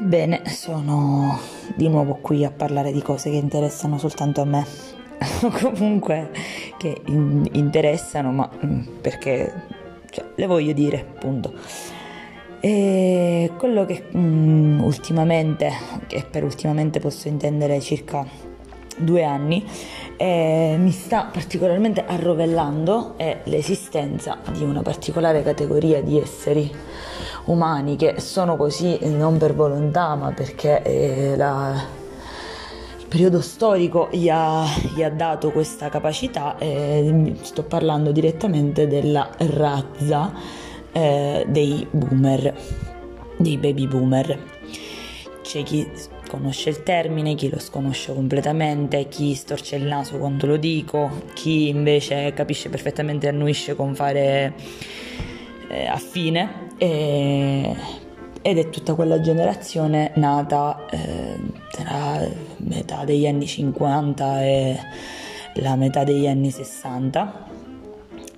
Ebbene, sono di nuovo qui a parlare di cose che interessano soltanto a me, o comunque che in- interessano, ma mm, perché cioè, le voglio dire, appunto. E quello che mm, ultimamente, e per ultimamente posso intendere circa due anni, eh, mi sta particolarmente arrovellando è l'esistenza di una particolare categoria di esseri umani che sono così non per volontà ma perché eh, la, il periodo storico gli ha, gli ha dato questa capacità e sto parlando direttamente della razza eh, dei boomer, dei baby boomer. C'è chi conosce il termine, chi lo sconosce completamente, chi storce il naso quando lo dico, chi invece capisce perfettamente e annuisce con fare eh, affine e, ed è tutta quella generazione nata eh, tra metà degli anni 50 e la metà degli anni 60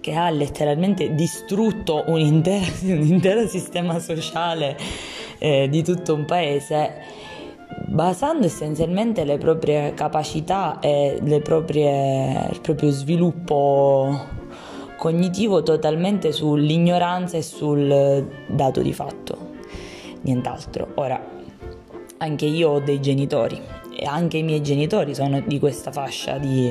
che ha letteralmente distrutto un intero, un intero sistema sociale eh, di tutto un paese basando essenzialmente le proprie capacità e proprie, il proprio sviluppo cognitivo totalmente sull'ignoranza e sul dato di fatto, nient'altro. Ora, anche io ho dei genitori e anche i miei genitori sono di questa fascia di,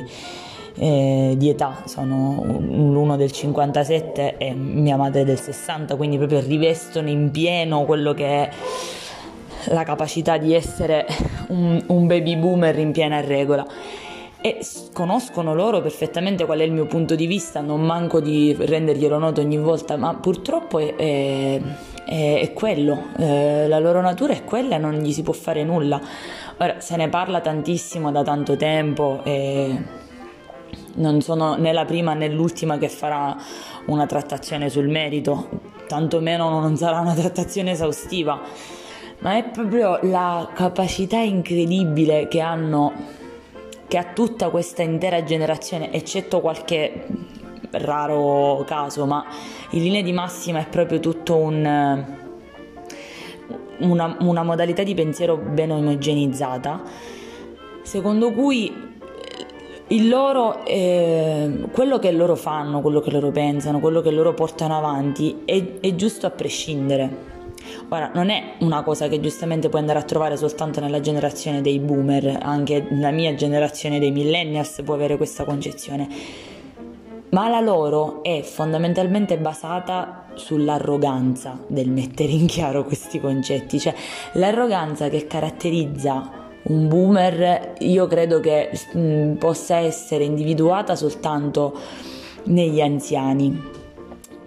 eh, di età, sono l'uno del 57 e mia madre del 60, quindi proprio rivestono in pieno quello che è la capacità di essere un, un baby boomer in piena regola e conoscono loro perfettamente qual è il mio punto di vista, non manco di renderglielo noto ogni volta, ma purtroppo è, è, è quello, eh, la loro natura è quella e non gli si può fare nulla. Ora, se ne parla tantissimo da tanto tempo e non sono né la prima né l'ultima che farà una trattazione sul merito, tantomeno non sarà una trattazione esaustiva, ma è proprio la capacità incredibile che hanno che ha tutta questa intera generazione, eccetto qualche raro caso, ma in linea di massima è proprio tutto un, una, una modalità di pensiero ben omogenizzata, secondo cui il loro, eh, quello che loro fanno, quello che loro pensano, quello che loro portano avanti è, è giusto a prescindere. Ora, non è una cosa che giustamente puoi andare a trovare soltanto nella generazione dei boomer, anche la mia generazione dei millennials può avere questa concezione, ma la loro è fondamentalmente basata sull'arroganza del mettere in chiaro questi concetti, cioè l'arroganza che caratterizza un boomer io credo che mh, mm, possa essere individuata soltanto negli anziani,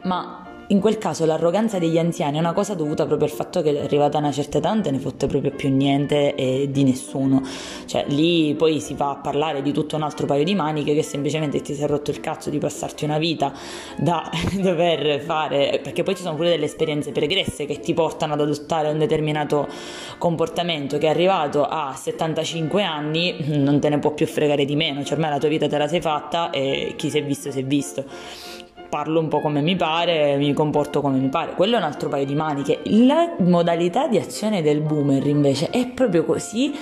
ma in quel caso l'arroganza degli anziani è una cosa dovuta proprio al fatto che arrivata una certa età non te ne fotte proprio più niente e di nessuno. Cioè lì poi si va a parlare di tutto un altro paio di maniche che semplicemente ti è rotto il cazzo di passarti una vita da dover fare, perché poi ci sono pure delle esperienze pregresse che ti portano ad adottare un determinato comportamento che arrivato a 75 anni non te ne può più fregare di meno, cioè ormai la tua vita te la sei fatta e chi si è visto si è visto parlo un po' come mi pare, mi comporto come mi pare. Quello è un altro paio di maniche. La modalità di azione del boomer invece è proprio così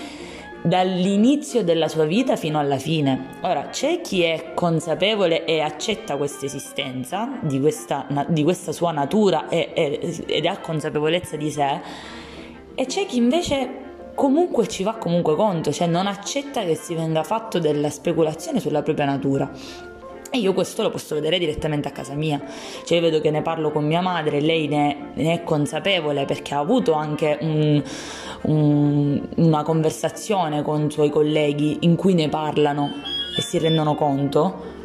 dall'inizio della sua vita fino alla fine. Ora, c'è chi è consapevole e accetta questa esistenza, di questa, di questa sua natura e, e, ed ha consapevolezza di sé, e c'è chi invece comunque ci fa comunque conto, cioè non accetta che si venga fatto della speculazione sulla propria natura. E io questo lo posso vedere direttamente a casa mia, cioè io vedo che ne parlo con mia madre, lei ne, ne è consapevole perché ha avuto anche un, un, una conversazione con i suoi colleghi in cui ne parlano e si rendono conto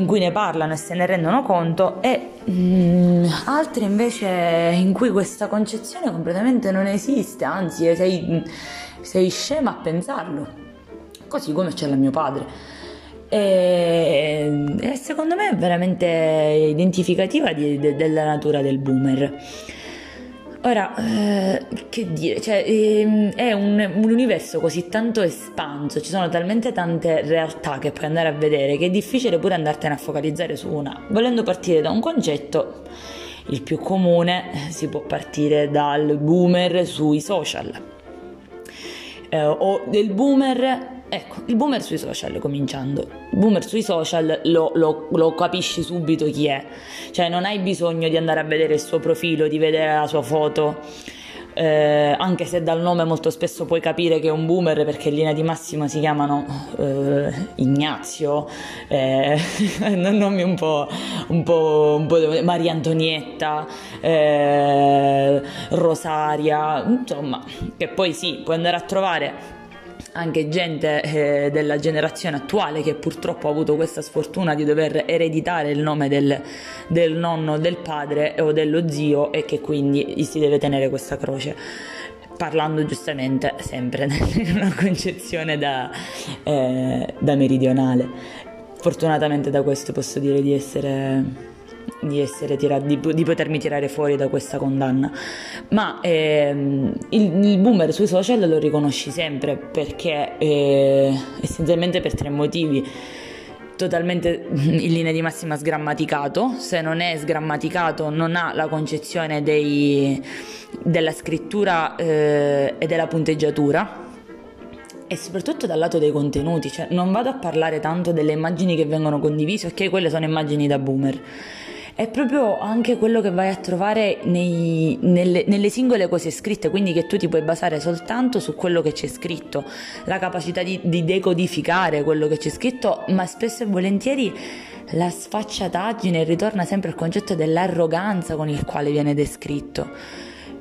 in cui ne parlano e se ne rendono conto e mh, mm, altri invece in cui questa concezione completamente non esiste, anzi sei, sei scema a pensarlo, così come c'è la mio padre. E, e, secondo me è veramente identificativa di, de, della natura del boomer. Ora, eh, che dire, cioè, ehm, è un, un, universo così tanto espanso, ci sono talmente tante realtà che puoi andare a vedere che è difficile pure andartene a focalizzare su una. Volendo partire da un concetto, il più comune, eh, si può partire dal boomer sui social. Eh, o del boomer Ecco, il boomer sui social, cominciando. Il boomer sui social lo, lo, lo, capisci subito chi è. Cioè, non hai bisogno di andare a vedere il suo profilo, di vedere la sua foto. Eh, anche se dal nome molto spesso puoi capire che è un boomer perché in linea di massima si chiamano eh, Ignazio, eh, nomi un po', un po', un po Maria Antonietta, eh, Rosaria, insomma, che poi sì, puoi andare a trovare anche gente eh, della generazione attuale che purtroppo ha avuto questa sfortuna di dover ereditare il nome del, del nonno, del padre o dello zio e che quindi si deve tenere questa croce parlando giustamente sempre in una concezione da, eh, da meridionale. Fortunatamente da questo posso dire di essere di, tirato, di, di, potermi tirare fuori da questa condanna. Ma ehm, il, il, boomer sui social lo riconosci sempre perché eh, essenzialmente per tre motivi. Totalmente in linea di massima sgrammaticato, se non è sgrammaticato non ha la concezione dei, della scrittura eh, e della punteggiatura, e soprattutto dal lato dei contenuti, cioè non vado a parlare tanto delle immagini che vengono condivise, ok, quelle sono immagini da boomer, è proprio anche quello che vai a trovare nei, nelle, nelle, singole cose scritte, quindi che tu ti puoi basare soltanto su quello che c'è scritto, la capacità di, di decodificare quello che c'è scritto, ma spesso e volentieri la sfacciataggine ritorna sempre al concetto dell'arroganza con il quale viene descritto.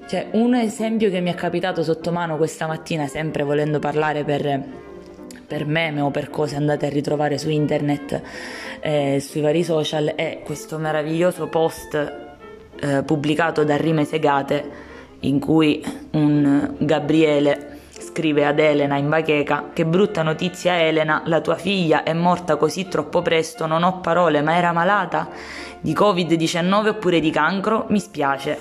Cioè, un esempio che mi è capitato sotto mano questa mattina, sempre volendo parlare per, per meme o per cose andate a ritrovare su internet, eh, sui vari social è questo meraviglioso post eh, pubblicato da Rime Segate in cui un Gabriele scrive ad Elena in bacheca che brutta notizia Elena, la tua figlia è morta così troppo presto, non ho parole, ma era malata di Covid-19 oppure di cancro, mi spiace.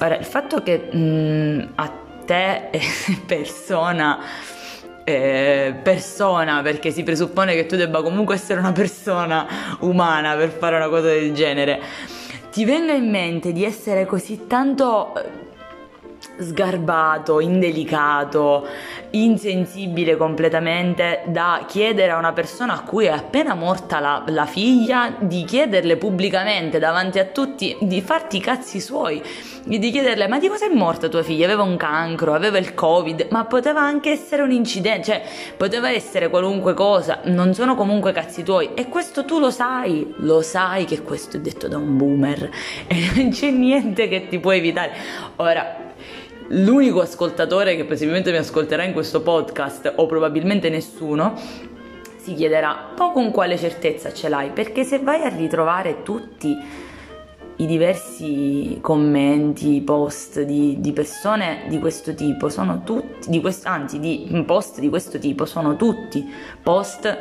Ora, il fatto che mh, mm, a te persona eh, persona, perché si presuppone che tu debba comunque essere una persona umana per fare una cosa del genere, ti venga in mente di essere così tanto eh, sgarbato, indelicato, insensibile completamente da chiedere a una persona a cui è appena morta la, la, figlia di chiederle pubblicamente davanti a tutti di farti i cazzi suoi, di chiederle ma di cosa è morta tua figlia? Aveva un cancro, aveva il covid, ma poteva anche essere un incidente, cioè poteva essere qualunque cosa, non sono comunque cazzi tuoi e questo tu lo sai, lo sai che questo è detto da un boomer e non c'è niente che ti può evitare. Ora, l'unico ascoltatore che possibilmente mi ascolterà in questo podcast, o probabilmente nessuno, si chiederà: ma con quale certezza ce l'hai? Perché se vai a ritrovare tutti i diversi commenti, post di, di, persone di questo tipo sono tutti, di quest, anzi di post di questo tipo sono tutti post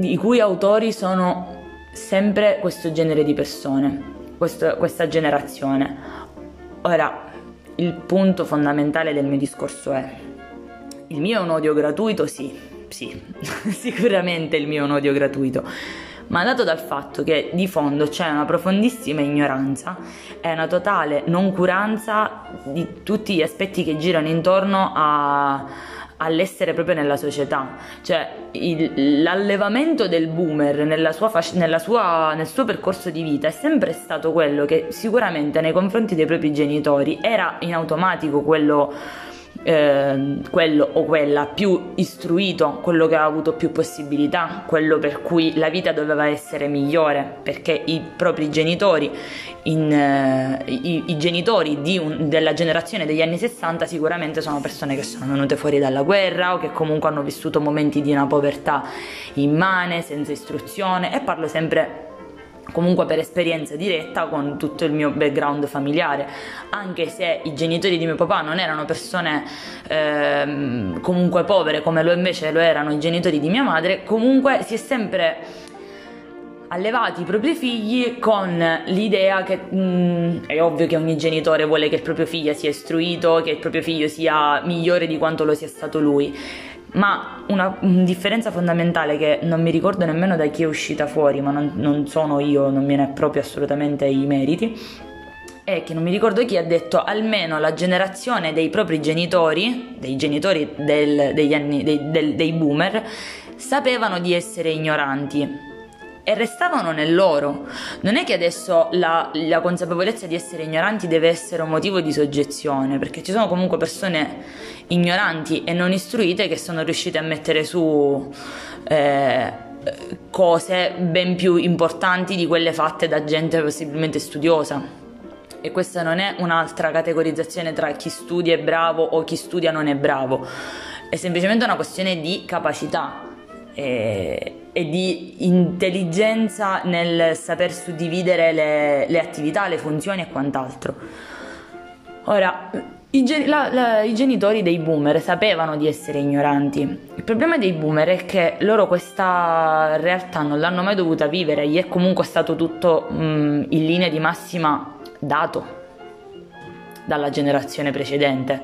i cui autori sono sempre questo genere di persone, questo, questa generazione. Ora, il punto fondamentale del mio discorso è, il mio è un odio gratuito? Sì, sì, sicuramente il mio è un odio gratuito, ma dato dal fatto che di fondo c'è una profondissima ignoranza e una totale noncuranza di tutti gli aspetti che girano intorno a all'essere proprio nella società. Cioè il, l'allevamento del boomer nella sua, nella sua, nel suo percorso di vita è sempre stato quello che sicuramente nei confronti dei propri genitori era in automatico quello eh, quello o quella più istruito, quello che ha avuto più possibilità, quello per cui la vita doveva essere migliore, perché i propri genitori, in, eh, i, i, genitori un, della generazione degli anni 60 sicuramente sono persone che sono venute fuori dalla guerra o che comunque hanno vissuto momenti di una povertà immane, senza istruzione e parlo sempre comunque per esperienza diretta con tutto il mio background familiare, anche se i genitori di mio papà non erano persone ehm, comunque povere come lo invece lo erano i genitori di mia madre, comunque si è sempre allevati i propri figli con l'idea che mh, mm, è ovvio che ogni genitore vuole che il proprio figlio sia istruito, che il proprio figlio sia migliore di quanto lo sia stato lui. Ma una, differenza fondamentale che non mi ricordo nemmeno da chi è uscita fuori, ma non, non sono io, non me ne proprio assolutamente i meriti, è che non mi ricordo chi ha detto almeno la generazione dei propri genitori, dei genitori del, degli anni, dei, del, dei boomer, sapevano di essere ignoranti e restavano nel loro. Non è che adesso la, la, consapevolezza di essere ignoranti deve essere un motivo di soggezione, perché ci sono comunque persone ignoranti e non istruite che sono riuscite a mettere su eh, cose ben più importanti di quelle fatte da gente possibilmente studiosa. E questa non è un'altra categorizzazione tra chi studia è bravo o chi studia non è bravo, è semplicemente una questione di capacità e, e di intelligenza nel saper suddividere le, le attività, le funzioni e quant'altro. Ora, i, la, la, I, genitori dei boomer sapevano di essere ignoranti. Il problema dei boomer è che loro questa realtà non l'hanno mai dovuta vivere, gli è comunque stato tutto mh, in linea di massima dato dalla generazione precedente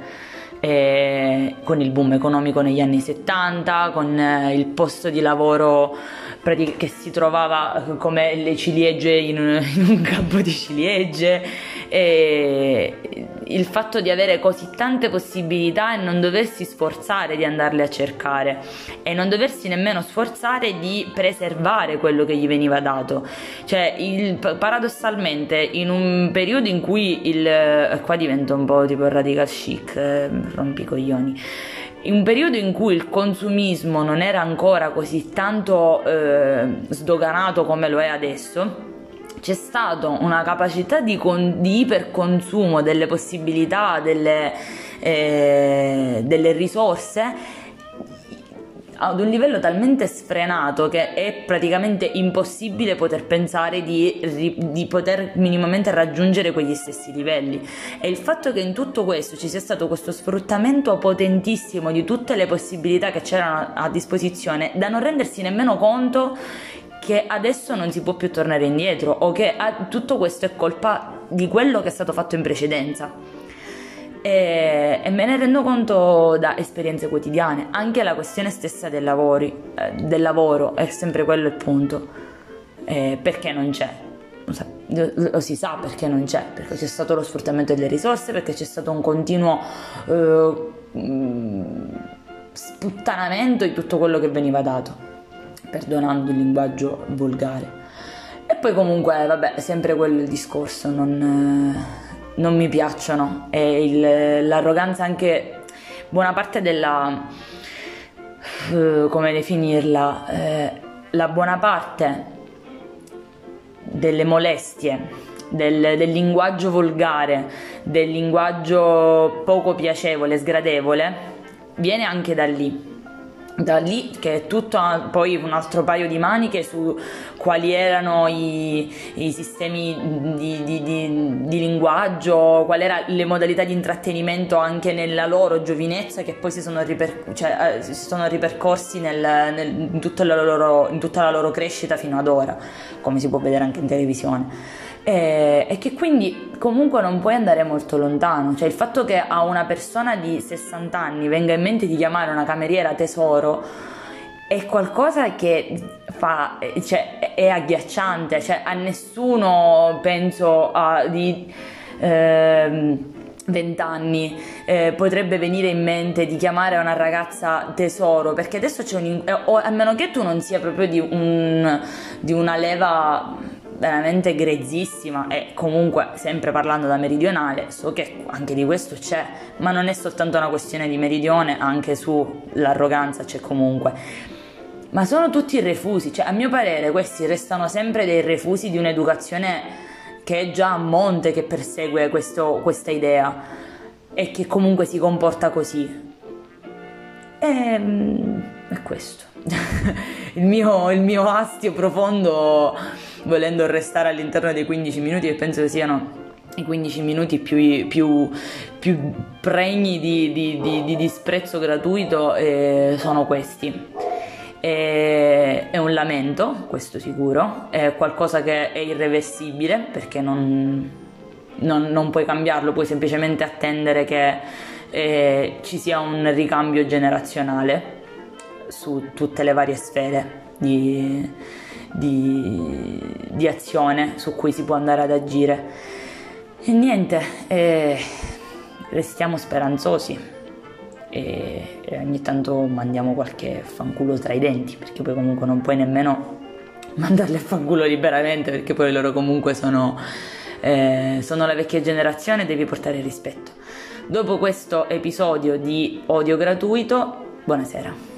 eh, con il boom economico negli anni 70, con eh, il posto di lavoro che si trovava come le ciliegie in un, in un campo di ciliegie, e il fatto di avere così tante possibilità e non doversi sforzare di andarle a cercare e non doversi nemmeno sforzare di preservare quello che gli veniva dato. Cioè, il, paradossalmente, in un periodo in cui il... qua diventa un po' tipo radical chic, eh, rompicoglioni in un periodo in cui il consumismo non era ancora così tanto eh, sdoganato come lo è adesso, c'è stata una capacità di, con, di, iperconsumo delle possibilità, delle, eh, delle risorse ad un livello talmente sfrenato che è praticamente impossibile poter pensare di, di, poter minimamente raggiungere quegli stessi livelli. E il fatto che in tutto questo ci sia stato questo sfruttamento potentissimo di tutte le possibilità che c'erano a disposizione, da non rendersi nemmeno conto che adesso non si può più tornare indietro o che tutto questo è colpa di quello che è stato fatto in precedenza. E, e, me ne rendo conto da esperienze quotidiane, anche la questione stessa del, lavori, eh, del lavoro è sempre quello il punto, eh, perché non c'è? Lo, si sa perché non c'è, perché c'è stato lo sfruttamento delle risorse, perché c'è stato un continuo eh, sputtanamento di tutto quello che veniva dato, perdonando il linguaggio volgare. E poi comunque, vabbè, sempre quel discorso, non non mi piacciono e il, l'arroganza anche buona parte della uh, come definirla eh, la buona parte delle molestie del, del, linguaggio volgare del linguaggio poco piacevole sgradevole viene anche da lì da lì che è tutto poi un altro paio di maniche su quali erano i, i sistemi di, di, di, di, linguaggio, quali erano le modalità di intrattenimento anche nella loro giovinezza che poi si sono, riper, cioè, eh, si sono ripercorsi nel, nel, in, tutta loro, in tutta la loro crescita fino ad ora, come si può vedere anche in televisione e, e, che quindi comunque non puoi andare molto lontano, cioè il fatto che a una persona di 60 anni venga in mente di chiamare una cameriera tesoro è qualcosa che fa, cioè, è agghiacciante, cioè a nessuno penso a, di... Eh, 20 anni eh, potrebbe venire in mente di chiamare una ragazza tesoro perché adesso c'è un o a meno che tu non sia proprio di, un, di una leva veramente grezzissima e comunque sempre parlando da meridionale so che anche di questo c'è ma non è soltanto una questione di meridione anche sull'arroganza c'è comunque. Ma sono tutti refusi cioè a mio parere questi restano sempre dei refusi di un'educazione che è già a monte che persegue questo, questa idea e che comunque si comporta così. E ehm, è questo. Il, mio, il mio astio profondo volendo restare all'interno dei 15 minuti che penso che siano i 15 minuti più, più, più pregni di, di, di, di, disprezzo gratuito eh, sono questi. è, è un lamento, questo sicuro, è qualcosa che è irreversibile perché non, non, non puoi cambiarlo, puoi semplicemente attendere che eh, ci sia un ricambio generazionale su tutte le varie sfere di, di, di azione su cui si può andare ad agire. E niente, eh, restiamo speranzosi e, e ogni tanto mandiamo qualche fanculo tra i denti, perché poi comunque non puoi nemmeno mandarli a fanculo liberamente, perché poi loro comunque sono, eh, sono la vecchia generazione e devi portare rispetto. Dopo questo episodio di odio gratuito, buonasera.